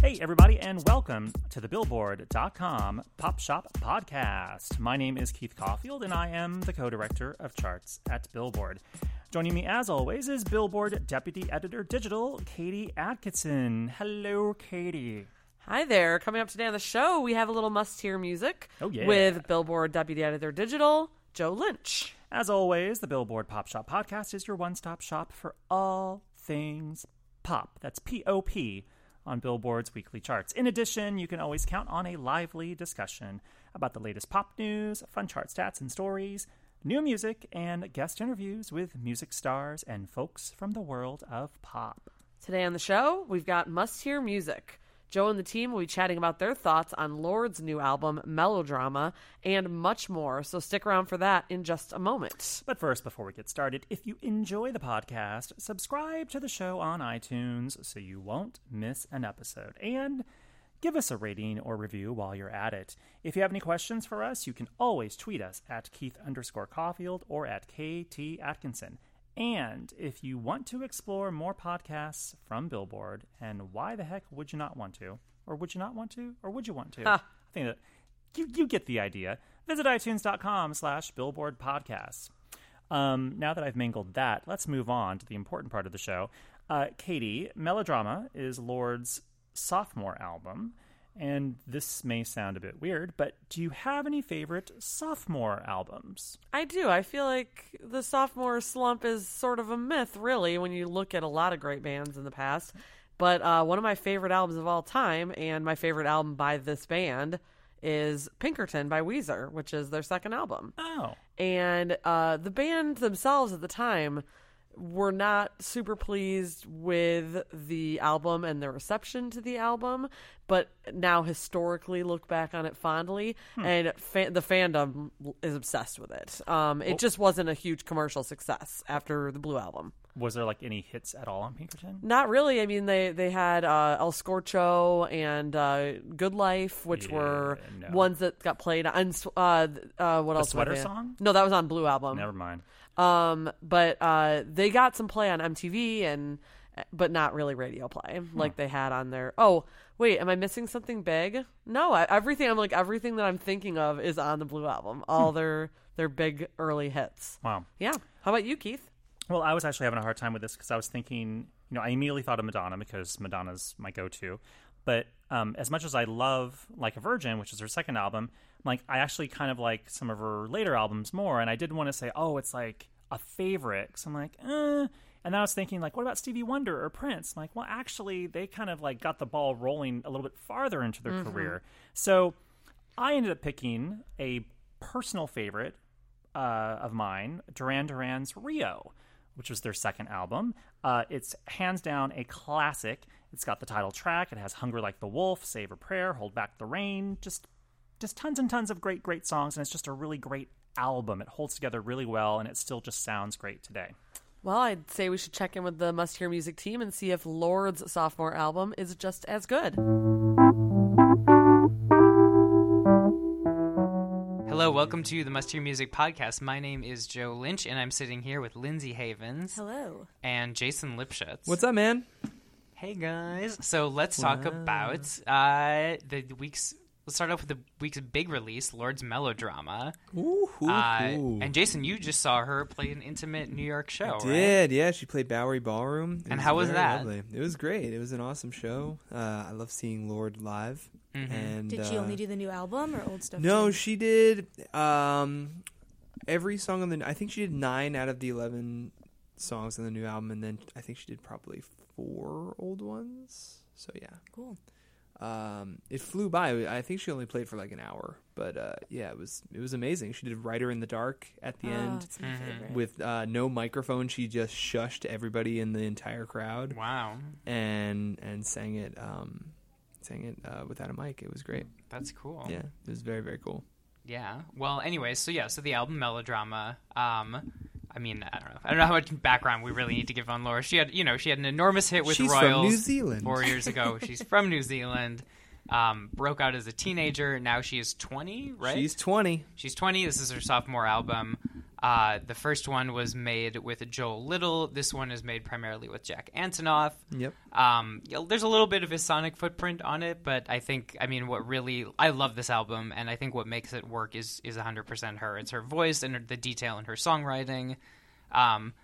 Hey, everybody, and welcome to the Billboard.com Pop Shop Podcast. My name is Keith Caulfield, and I am the co director of charts at Billboard. Joining me, as always, is Billboard Deputy Editor Digital, Katie Atkinson. Hello, Katie. Hi there. Coming up today on the show, we have a little must hear music Oh, yeah. with Billboard Deputy Editor Digital, Joe Lynch. As always, the Billboard Pop Shop Podcast is your one stop shop for all things pop. That's P O P on Billboard's weekly charts. In addition, you can always count on a lively discussion about the latest pop news, fun chart stats and stories, new music, and guest interviews with music stars and folks from the world of pop. Today on the show, we've got must hear music. Joe and the team will be chatting about their thoughts on Lorde's new album, Melodrama, and much more. So stick around for that in just a moment. But first, before we get started, if you enjoy the podcast, subscribe to the show on iTunes so you won't miss an episode. And give us a rating or review while you're at it. If you have any questions for us, you can always tweet us at Keith underscore Caulfield or at KT Atkinson. And if you want to explore more podcasts from Billboard, and why the heck would you not want to? Or would you not want to? Or would you want to? I think that you, you get the idea. Visit itunes.com slash billboard podcasts. Um, now that I've mangled that, let's move on to the important part of the show. Uh, Katie, Melodrama is Lorde's sophomore album. And this may sound a bit weird, but do you have any favorite sophomore albums? I do. I feel like the sophomore slump is sort of a myth, really, when you look at a lot of great bands in the past. But uh, one of my favorite albums of all time, and my favorite album by this band, is Pinkerton by Weezer, which is their second album. Oh, and uh, the band themselves at the time were not super pleased with the album and the reception to the album, but now historically look back on it fondly, and fa- the fandom is obsessed with it. Um, it just wasn't a huge commercial success after the Blue album. was there like any hits at all on Pinkerton? Not really. I mean, they they had uh, El Scorcho and uh, Good Life, which were no. ones that got played on. Uh, uh, what else? was Sweater? Song? No, that was on Blue album. Never mind. Um, but uh, they got some play on MTV and but not really radio play like they had on their. Oh wait, am I missing something big? No, I, everything I'm like everything that I'm thinking of is on the Blue album. All their their big early hits. Wow. Yeah. How about you, Keith? Well, I was actually having a hard time with this because I was thinking, you know, I immediately thought of Madonna because Madonna's my go-to. But um, as much as I love Like a Virgin, which is her second album, like I actually kind of like some of her later albums more. And I didn't want to say, oh, it's like a favorite. So I'm like, eh. And then I was thinking, like, what about Stevie Wonder or Prince? I'm like, well, actually, they kind of like got the ball rolling a little bit farther into their career. So I ended up picking a personal favorite uh, of mine, Duran Duran's Rio, which was their second album. Uh, it's hands down a classic. It's got the title track. It has "Hunger Like the Wolf," "Save a Prayer," "Hold Back the Rain." Just, just tons and tons of great, great songs, and it's just a really great album. It holds together really well, and it still just sounds great today. Well, I'd say we should check in with the Must Hear Music team and see if Lorde's sophomore album is just as good. Hello, welcome to the Must Hear Music podcast. My name is Joe Lynch, and I'm sitting here with Lindsay Havens Hello. and Jason Lipschutz. What's up, man? Hey guys! So let's talk about uh, the week's let's start off with the week's big release, Lorde's Melodrama. Ooh, ooh, Uh, ooh. and Jason, you just saw her play an intimate New York show, right? Did yeah? She played Bowery Ballroom. It And how was that? Lovely. It was great. It was an awesome show. Uh, I love seeing Lorde live. Mm-hmm. And Did she uh, only do the new album or old stuff? No, too? she did um, every song on the. I think she did nine out of the eleven songs on the new album, and then I think she did probably four old ones. So yeah, cool. Um, it flew by. I think she only played for like an hour, but uh, yeah, it was it was amazing. She did "Writer in the Dark" at the Oh, end Mm-hmm. with uh, no microphone. She just shushed everybody in the entire crowd Wow, and and sang it um, sang it uh, without a mic. It was great. that's cool. Yeah, it was very very cool. Yeah. Well, anyway, so yeah, so the album Melodrama. Um, I mean, I don't know. I don't know how much background we really need to give on Laura. She had, you know, she had an enormous hit with She's Royals from New Zealand. four years ago. She's from New Zealand. Um, broke out as a teenager. Now she is twenty, right? She's twenty. She's 20. This is her sophomore album. Uh, the first one was made with Joel Little. This one is made primarily with Jack Antonoff. Yep. Um, you know, there's a little bit of his sonic footprint on it, but I think, I mean, what really, I love this album, and I think what makes it work is is 100% her. It's her voice and the detail in her songwriting. Um,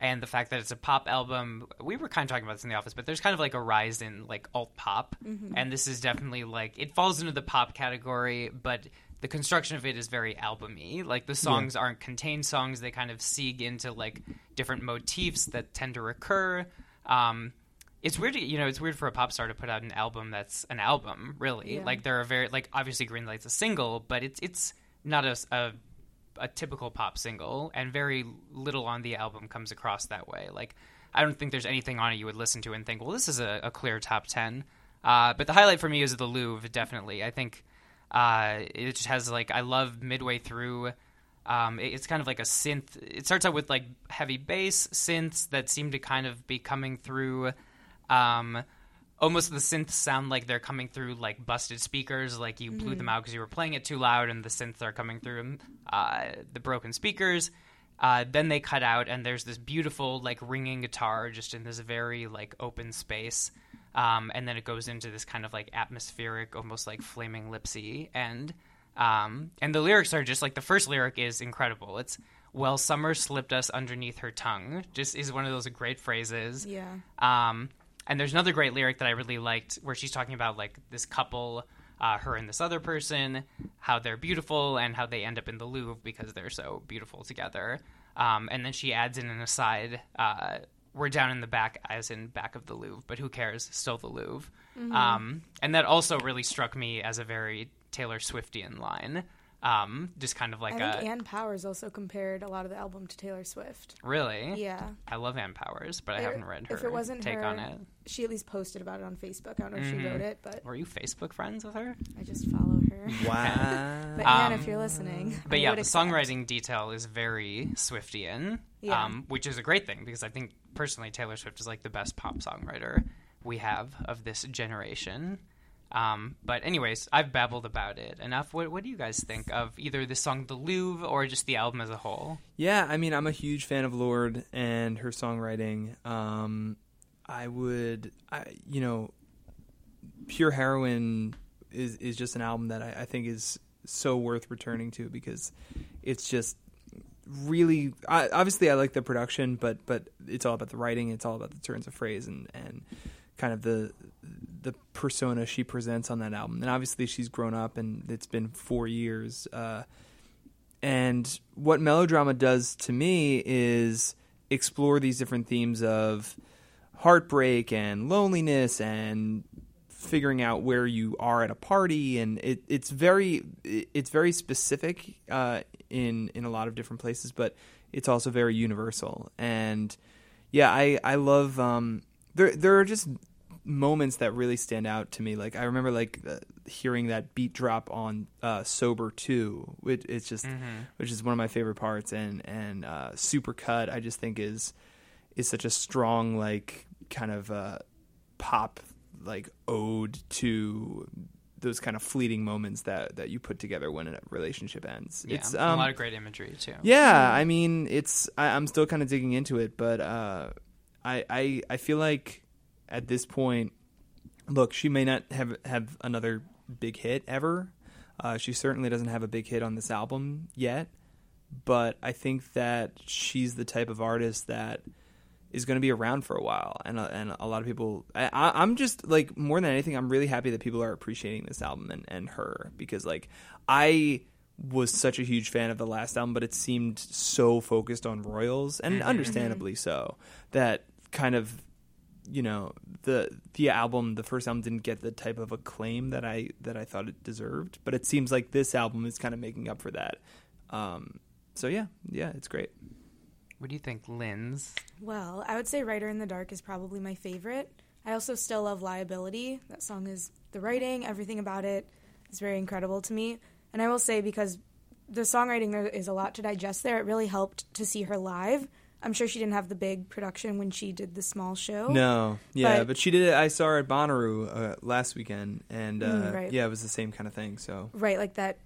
and the fact that it's a pop album we were kind of talking about this in the office but there's kind of like a rise in like alt pop and this is definitely like it falls into the pop category but the construction of it is very albumy like the songs aren't contained songs they kind of sieg into like different motifs that tend to recur um, it's weird, to- you know. It's weird for a pop star to put out an album that's an album, really. Yeah. Like there are very, like obviously Greenlight's a single, but it's it's not a, a a typical pop single, and very little on the album comes across that way. Like I don't think there's anything on it you would listen to and think, well, this is a, a clear top ten. Uh, but the highlight for me is the Louvre, definitely. I think uh, it just has like I love midway through. Um, it- it's kind of like a synth. It starts out with like heavy bass synths that seem to kind of be coming through. Um, almost the synths sound like they're coming through like busted speakers, like you blew them out because you were playing it too loud, and the synths are coming through uh, the broken speakers. Uh, then they cut out, and there's this beautiful like ringing guitar just in this very like open space. Um, and then it goes into this kind of like atmospheric, almost like flaming lipsy end. Um, and the lyrics are just like the first lyric is incredible. It's "Well, summer slipped us underneath her tongue." Just is one of those great phrases. Yeah. Um, and there's another great lyric that I really liked where she's talking about like this couple, uh, her and this other person, how they're beautiful and how they end up in the Louvre because they're so beautiful together. Um, and then she adds in an aside, uh, we're down in the back, as in back of the Louvre, but who cares? Still the Louvre. Um, and that also really struck me as a very Taylor Swiftian line. Um, just kind of like I think a Ann Powers also compared a lot of the album to Taylor Swift. really. Yeah. I love Ann Powers, but I haven't read her if it wasn't take her, on it. She at least posted about it on Facebook. I don't know if she wrote it, but Were you Facebook friends with her? I just follow her. Wow. But Ann, if you're listening, Um, But I yeah, would the accept. songwriting detail is very Swiftian, Yeah. um, which is a great thing because I think personally Taylor Swift is like the best pop songwriter we have of this generation. Um, but anyways, I've babbled about it enough. What, what do you guys think of either the song "The Louvre" or just the album as a whole? Yeah, I mean, I'm a huge fan of Lorde and her songwriting. Um, I would, I, you know, Pure Heroine is is just an album that I, I think is so worth returning to because it's just really. I, obviously, I like the production, but but it's all about the writing. It's all about the turns of phrase and and kind of the the persona she presents on that album. And obviously, she's grown up, and it's been four years. Uh, and what melodrama does to me is explore these different themes of heartbreak and loneliness and figuring out where you are at a party and it, it's very it's very specific uh, in in a lot of different places but it's also very universal and yeah I I love um there there are just moments that really stand out to me like I remember like uh, hearing that beat drop on uh, sober 2 which it's just which is one of my favorite parts and and uh, super cut I just think is is such a strong like kind of uh, pop like ode to those kind of fleeting moments that that you put together when a relationship ends. Yeah, it's a um, lot of great imagery too. yeah, I mean, it's I, I'm still kind of digging into it, but uh, I, I I feel like at this point, look, she may not have have another big hit ever, Uh, she certainly doesn't have a big hit on this album yet, but I think that she's the type of artist that is going to be around for a while, and uh, and a lot of people. I, I'm just like more than anything, I'm really happy that people are appreciating this album and and her because like I was such a huge fan of the last album, but it seemed so focused on Royals, and understandably so, that kind of you know the the album the first album didn't get the type of acclaim that I that I thought it deserved but it seems like this album is kind of making up for that um so yeah yeah it's great What do you think, Linz? Well, I would say Writer in the Dark is probably my favorite. I also still love Liability. That song is the writing, everything about it is very incredible to me. And I will say because the songwriting there is a lot to digest there, it really helped to see her live. I'm sure she didn't have the big production when she did the small show. no yeah But- but, she did it I saw her at Bonnaroo uh, last weekend and uh, Mm, right. yeah it was the same kind of thing so Right, like that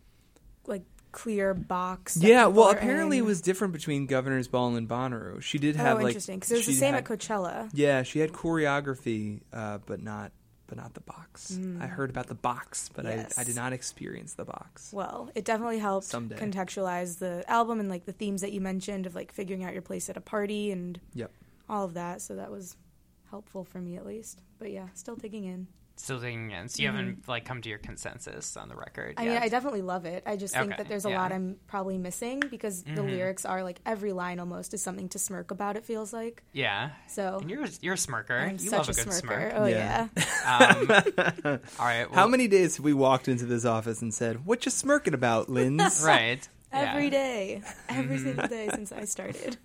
like clear box. yeah well apparently in. it was different between Governor's Ball and Bonnaroo she did Oh, have like interesting. Because it was the same had- at Coachella. yeah she had choreography uh, but not but not the box I heard about the box but Mm. Yes. I, I did not experience the box Well, it definitely helped Someday. contextualize the album and like the themes that you mentioned of like figuring out your place at a party and yep all of that. So that was helpful for me at least. But yeah, still digging in. Still digging in. So you haven't like come to your consensus on the record. Mm-hmm. I mean. I definitely love it. I just think Okay, that there's a yeah. lot I'm probably missing because the lyrics are like every line almost is something to smirk about. It feels like yeah. so. And you're you're a smirker. I'm you such love a, a good smirker. smirk. Oh Yeah. yeah. Um, all right. How many days have we walked into this office and said, "What you smirking about, Linz?" Right. Every yeah. day, every single day since I started.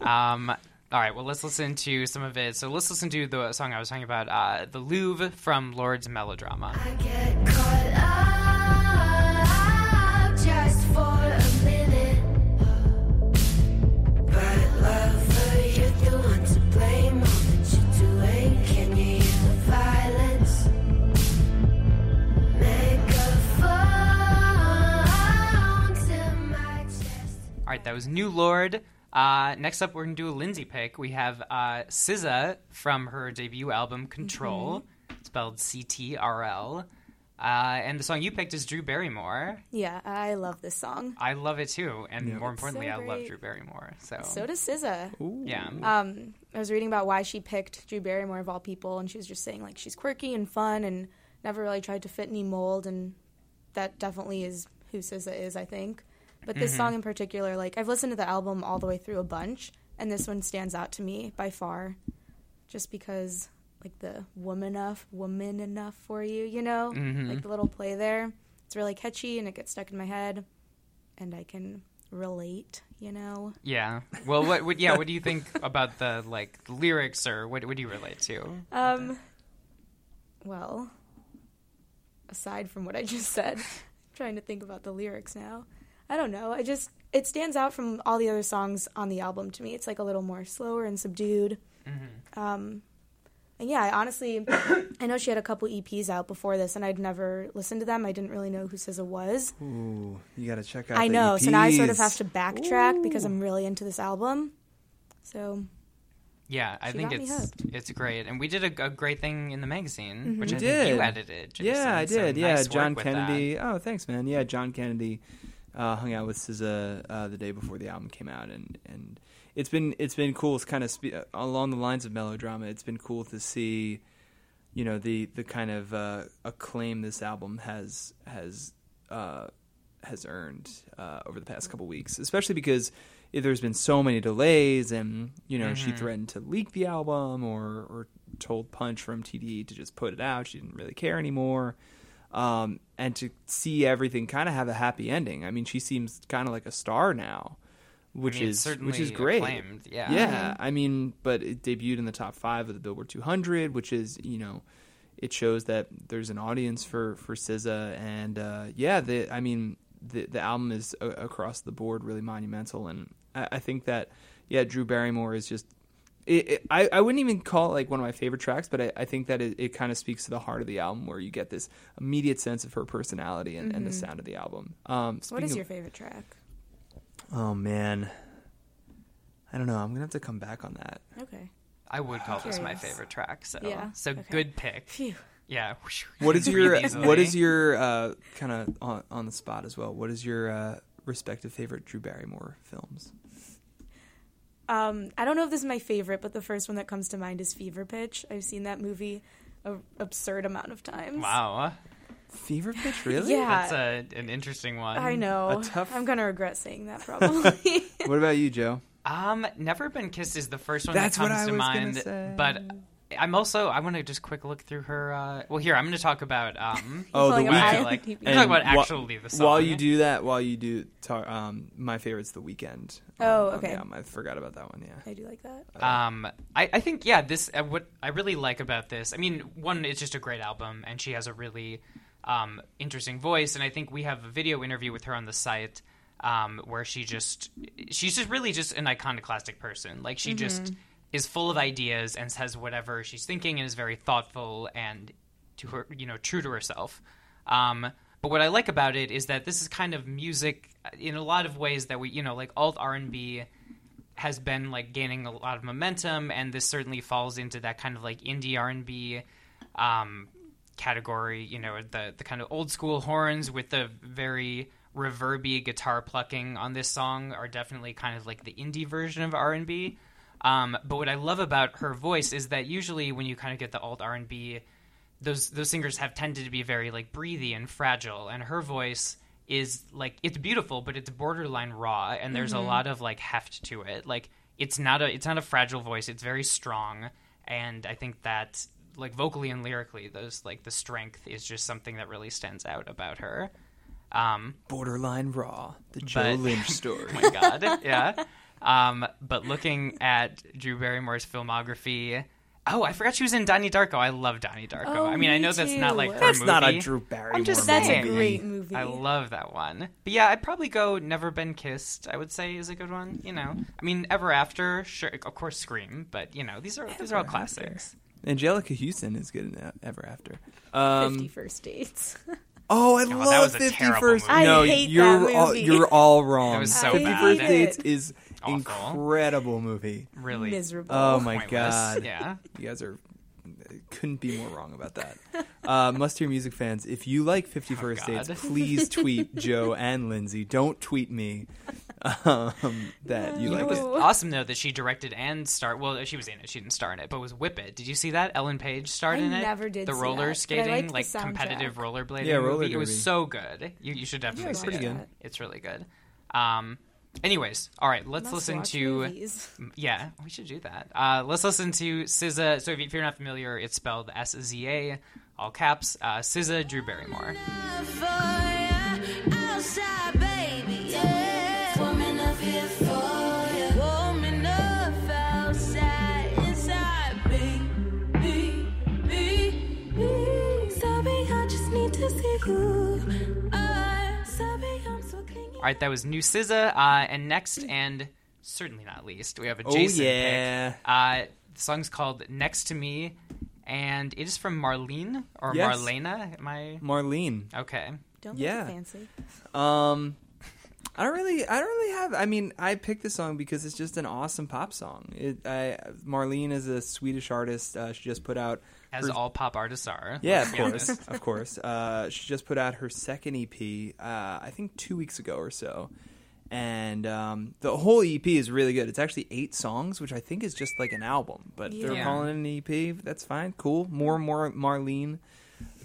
Um, all right, well, let's listen to some of it. So let's listen to the song I was talking about, uh, The Louvre from Lorde's Melodrama. get caught up just for a minute. But love for you, the one to blame. All that you're doing, can you hear the violence? Megaphone to my chest. All right, that was New Lorde. Uh, next up, we're going to do a Lindsay pick. We have uh, SZA from her debut album, Control, spelled C T R L. Uh, and the song you picked is Drew Barrymore. Yeah, I love this song. I love it too, and more importantly, so I love. Drew Barrymore. So, So does SZA. yeah, Um, I was reading about why she picked Drew Barrymore of all people, and she was just saying like she's quirky and fun and never really tried to fit any mold, and that definitely is who SZA is, I think. But this song in particular, like I've listened to the album all the way through a bunch, and this one stands out to me by far, just because like the woman enough, woman enough for you, you know, like the little play there. It's really catchy and it gets stuck in my head, and I can relate, you know. yeah. Well, what, what? Yeah, what do you think about the like the lyrics, or what? What do you relate to? Um, well, aside from what I just said, I'm trying to think about the lyrics now. I don't know. I just it stands out from all the other songs on the album to me. It's like a little more slower and subdued. Um, and yeah, I honestly, I know she had a couple EPs out before this, and I'd never listened to them. I didn't really know who SZA was. Ooh, you got to check out. I the know, so now I sort of have to backtrack because I'm really into this album. So Yeah, I think it's it's great, and we did a, a great thing in the magazine, which I We think you did. edited. Jason, Yeah, I so did. yeah, nice John with that. Kennedy. Oh, thanks, man. Yeah, John Kennedy uh, hung out with SZA uh, the day before the album came out, and and it's been it's been cool. It's kind of spe- uh, along the lines of melodrama. It's been cool to see, you know, the the kind of uh, acclaim this album has has uh, has earned uh, over the past couple weeks, especially because there's been so many delays, and you know, she threatened to leak the album or or told Punch from TDE to just put it out. She didn't really care anymore. Um, and to see everything kind of have a happy ending. I mean, she seems kind of like a star now, which I mean, is certainly which is great. acclaimed, yeah. yeah. I mean, but it debuted in the top five of the Billboard 200, which is you know, it shows that there's an audience for for SZA, and uh, yeah, the I mean, the the album is uh, across the board really monumental, and I, I think that yeah, Drew Barrymore is just. It, it, I, I wouldn't even call it like one of my favorite tracks, but I, I think that it, it kind of speaks to the heart of the album, where you get this immediate sense of her personality and, and the sound of the album. Um, what speaking is of- your favorite track? Oh man, I don't know. I'm gonna have to come back on that. Okay. I would call this my favorite track. So, Yeah, so okay. good pick. Phew. Yeah. What is your what is your uh, kind of on, on the spot as well? What is your uh, respective favorite Drew Barrymore films? Um, I don't know if this is my favorite, but the first one that comes to mind is Fever Pitch. I've seen that movie an absurd amount of times. Wow. Fever Pitch, really? Yeah, That's a, an interesting one. I know. a tough- I'm gonna regret saying that probably. What about you, Joe? Um, Never Been Kissed is the first one That's that what comes I to was gonna mind. say. But I'm also I want to just quick look through her. Uh, well, here I'm going to talk about. Um, Oh, the weekend. my like, IMDb. About And wha- actually the song. While you do that, while you do, talk, um, my favorite's The Weekend. Oh, on okay. the album. I forgot about that one. Yeah. I do like that. Um, I, I think yeah, this uh, what I really like about this. I mean, one, it's just a great album, and she has a really um, interesting voice. And I think we have a video interview with her on the site um, where she just she's just really just an iconoclastic person. Like she just is full of ideas and says whatever she's thinking and is very thoughtful and to her you know true to herself. Um, but what I like about it is that this is kind of music uh, in a lot of ways that we you know like alt R and B has been like gaining a lot of momentum, and this certainly falls into that kind of like indie R and B um, category. You know, the the kind of old school horns with the very reverby guitar plucking on this song are definitely kind of like the indie version of R and B. Um, but what I love about her voice is that usually when you kind of get the alt R and B, those those singers have tended to be very like breathy and fragile, and her voice is like it's beautiful, but it's borderline raw, and there's a lot of like heft to it. Like it's not a it's not a fragile voice; it's very strong, and I think that like vocally and lyrically, those like the strength is just something that really stands out about her. Um, Borderline Raw, the Joe But- Lynch story. oh my god, yeah. Um, but looking at Drew Barrymore's filmography, oh, I forgot she was in Donnie Darko. I love Donnie Darko. Oh, I mean, I me know that's not like her That's not a. Drew Barrymore I'm just That's a great movie. I love that one. But yeah, I'd probably go Never Been Kissed. I would say is a good one. You know, I mean, Ever After, sure, of course, Scream. But you know, these are these are all Ever After. classics. Anjelica Huston is good in Ever After. Um, Fifty First Dates. Oh, I that love was a Fifty terrible First. I hate you're that all movie. you're all wrong. It was so Fifty bad. First Dates it. is Awful. incredible movie. Really Miserable. Oh my pointless. god. Yeah. You guys are couldn't be more wrong about that. Uh, must hear music fans. If you like Fifty First Oh, Dates, please tweet Joe and Lindsay. Don't tweet me um, that you You know, like it was awesome though that she directed and starred. Well, she was in it. She didn't star in it, but was Whip It. Did you see that? Ellen Page starred I in it. never did The see roller that, but I skating, the like competitive rollerblading Yeah, roller movie. It was so good. You, you should definitely it's see it. good. It's really good. Um. Anyways, all right. Let's Must listen to. movies. Yeah, we should do that. Uh, let's listen to SZA. So if, you- if you're not familiar, it's spelled S Z A, all caps. Uh, SZA, Drew Barrymore. Outside, All right, that was new SZA. Uh, and next, and certainly not least, we have a Oh, Jason yeah. pick. Uh, the song's called "Next to Me," and it is from Marlene or Yes. Marlena. Am I Marlene. okay? Don't Yeah. make fancy. Um, I don't really, I don't really have. I mean, I picked the song because it's just an awesome pop song. It, I, Marlene is a Swedish artist. Uh, she just put out As her- all pop artists are. Yeah, of course, of course. Uh, she just put out her second EP, uh, I think two weeks ago or so, and um, the whole EP is really good. It's actually eight songs, which I think is just like an album, but they're calling it an EP. That's fine, cool. More, more Marlene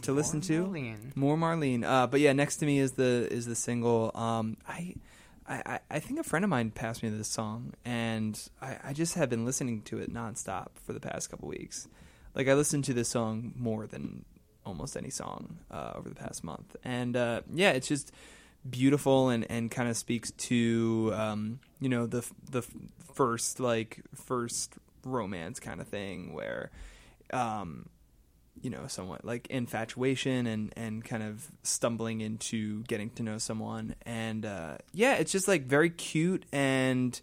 to listen to. Marlene. More Marlene. Uh, but yeah, next to me is the is the single. Um, I, I I- I think a friend of mine passed me this song, and I, I just have been listening to it nonstop for the past couple weeks. Like I listened to this song more than almost any song uh, over the past month, and uh, yeah, it's just beautiful and, and kind of speaks to um, you know the the first like first romance kind of thing where um, you know, somewhat like infatuation and and kind of stumbling into getting to know someone. And uh, yeah, it's just like very cute and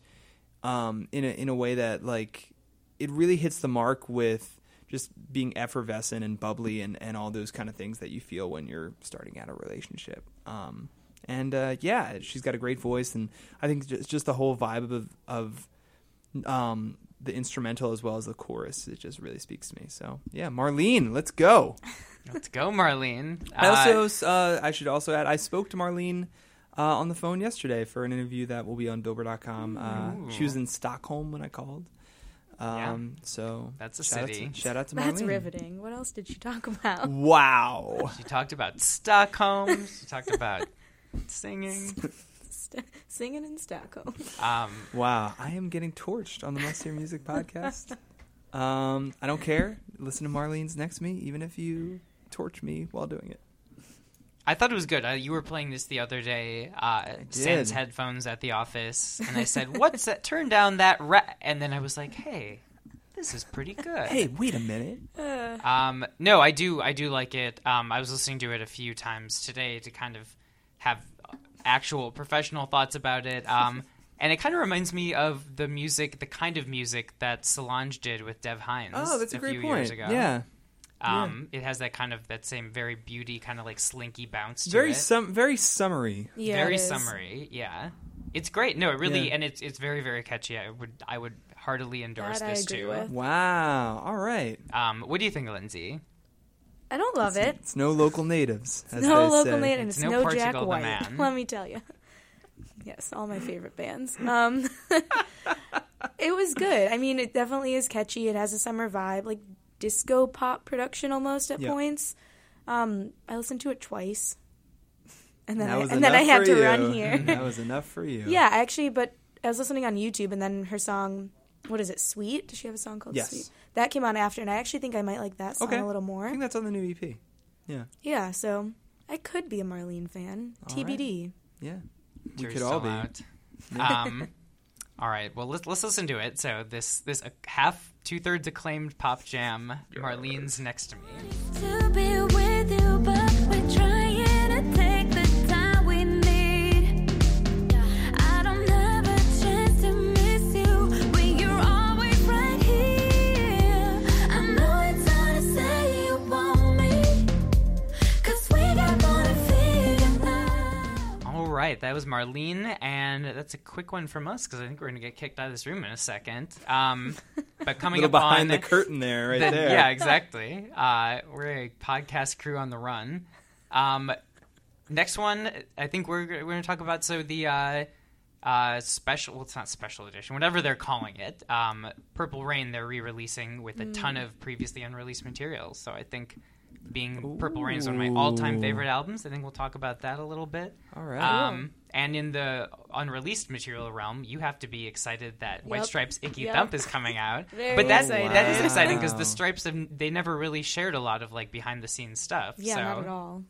um, in a in a way that like it really hits the mark with just being effervescent and bubbly and, and all those kind of things that you feel when you're starting out a relationship. Um, and uh, yeah, she's got a great voice, and I think it's just the whole vibe of of um, the instrumental as well as the chorus. It just really speaks to me. So yeah, Marlene, let's go. Let's go, Marlene. I Uh, also, uh, I should also add, I spoke to Marlene uh, on the phone yesterday for an interview that will be on Billboard.com. Uh, she was in Stockholm when I called. Um, So That's a shout city. Out to, shout out to Marlene. That's riveting. What else did she talk about? Wow. she talked about Stockholm. She talked about singing. St- singing in Stockholm. Um, Wow. I am getting torched on the Must Hear Music podcast. Um, I don't care. Listen to Marlene's next to me, even if you torch me while doing it. I thought it was good. Uh, you were playing this the other day, uh, sans headphones at the office, and I said, "What's that? Turn down that." Ra-. And then I was like, "Hey, this is pretty good." Hey, wait a minute. Um, no, I do. I do like it. Um, I was listening to it a few times today to kind of have actual professional thoughts about it. Um, and it kind of reminds me of the music, the kind of music that Solange did with Dev Hynes. Oh, that's a, great few point. years ago. Yeah. Um, it has that kind of that same very beauty, kind of like slinky bounce to Very it. sum, very summery. Yeah, very summery. Yeah, it's great. No, it really, Yeah. and it's it's very very catchy. I would I would heartily endorse That I this agree too. with. Wow. All right. Um, what do you think, Lindsay? I don't love it. It's no local natives. As no they local say. native, and It's it's no no, Jack the White. man. Let me tell you. Yes, all my favorite bands. Um, it was good. I mean, it definitely is catchy. It has a summer vibe, like disco pop production almost at Yeah. points. Um, I listened to it twice, and then That I, and then I had to you. run here. that was enough for you. yeah, actually, but I was listening on YouTube, and then her song, what is it, Sweet? Does she have a song called Yes. Sweet? That came on after, and I actually think I might like that song Okay. a little more. I think that's on the new EP. Yeah. Yeah, so I could be a Marlene fan. All right. TBD. Yeah. We Jury's could all be. out. Um, all right. Well, let's let's listen to it. So this this uh, half two thirds acclaimed pop jam. Marlene's next to me. Right, that was Marlene, and that's a quick one from us because I think we're gonna get kicked out of this room in a second. Um, but coming little up behind on the curtain there, right the- there. Yeah, exactly. Uh, we're a podcast crew on the run. Um, next one, I think we're we're going to talk about so the uh, uh, special. Well, it's not special edition, whatever they're calling it. Um, Purple Rain. They're re-releasing with a ton Mm. of previously unreleased materials. So I think. Being Purple Rain is one of my all-time favorite albums. I think we'll talk about that a little bit. All right. Um, and in the unreleased material realm, you have to be excited that White Yep. Stripes' "Icky Yep. Thump" is coming out. Very but that excited. that is exciting because the Stripes have they never really shared a lot of like behind the scenes stuff. Yeah, so, not at all.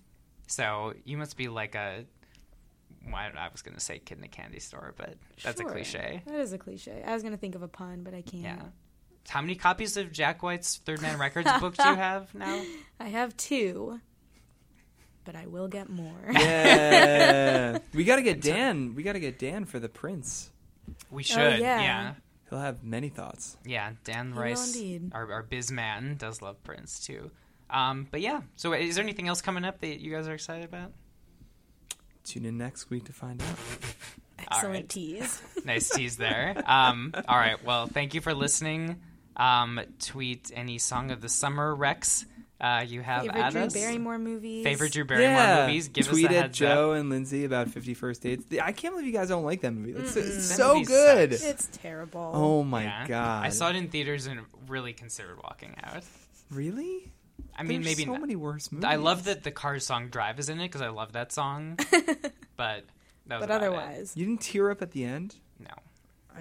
So you must be like a. Well, I, I was gonna say kid in a candy store, but that's a cliche. That is a cliche. I was gonna think of a pun, but I can't. Yeah. How many copies of Jack White's Third Man Records book do you have now? I have two, but I will get more. Yeah. we got to get Dan. We got to get Dan for the Prince. We should. yeah. yeah. He'll have many thoughts. Yeah, Dan will Rys, indeed. our, our biz man, does love Prince too. Um, but yeah, so is there anything else coming up that you guys are excited about? Tune in next week to find out. Excellent right. tease. nice tease there. Um, all right, well, thank you for listening. Um, tweet any song of the summer Rex uh, you have Favorite at Drew us. Barrymore movies. Favorite Drew Barrymore yeah. movies. Give Tweet us a at heads Joe up. and Lindsay about Fifty First Dates. I can't believe you guys don't like that movie. It's, it's That so movie good. sucks. It's terrible. Oh my Yeah. god! I saw it in theaters and really considered walking out. Really? I mean, There's maybe so not. many worse movies. I love that the Cars song "Drive" is in it because I love that song. but that was but about it. otherwise, You didn't tear up at the end.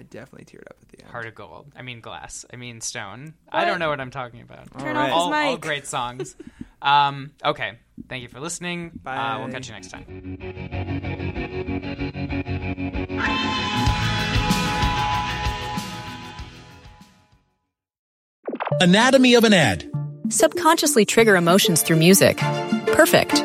No. I definitely teared up at the end. Heart of Gold. I mean glass. I mean stone. I don't know what I'm talking about. turn All right. off his All, mic. all great songs. um, okay. Thank you for listening. Uh, Bye. we'll catch you next time. Anatomy of an ad. Subconsciously trigger emotions through music. Perfect.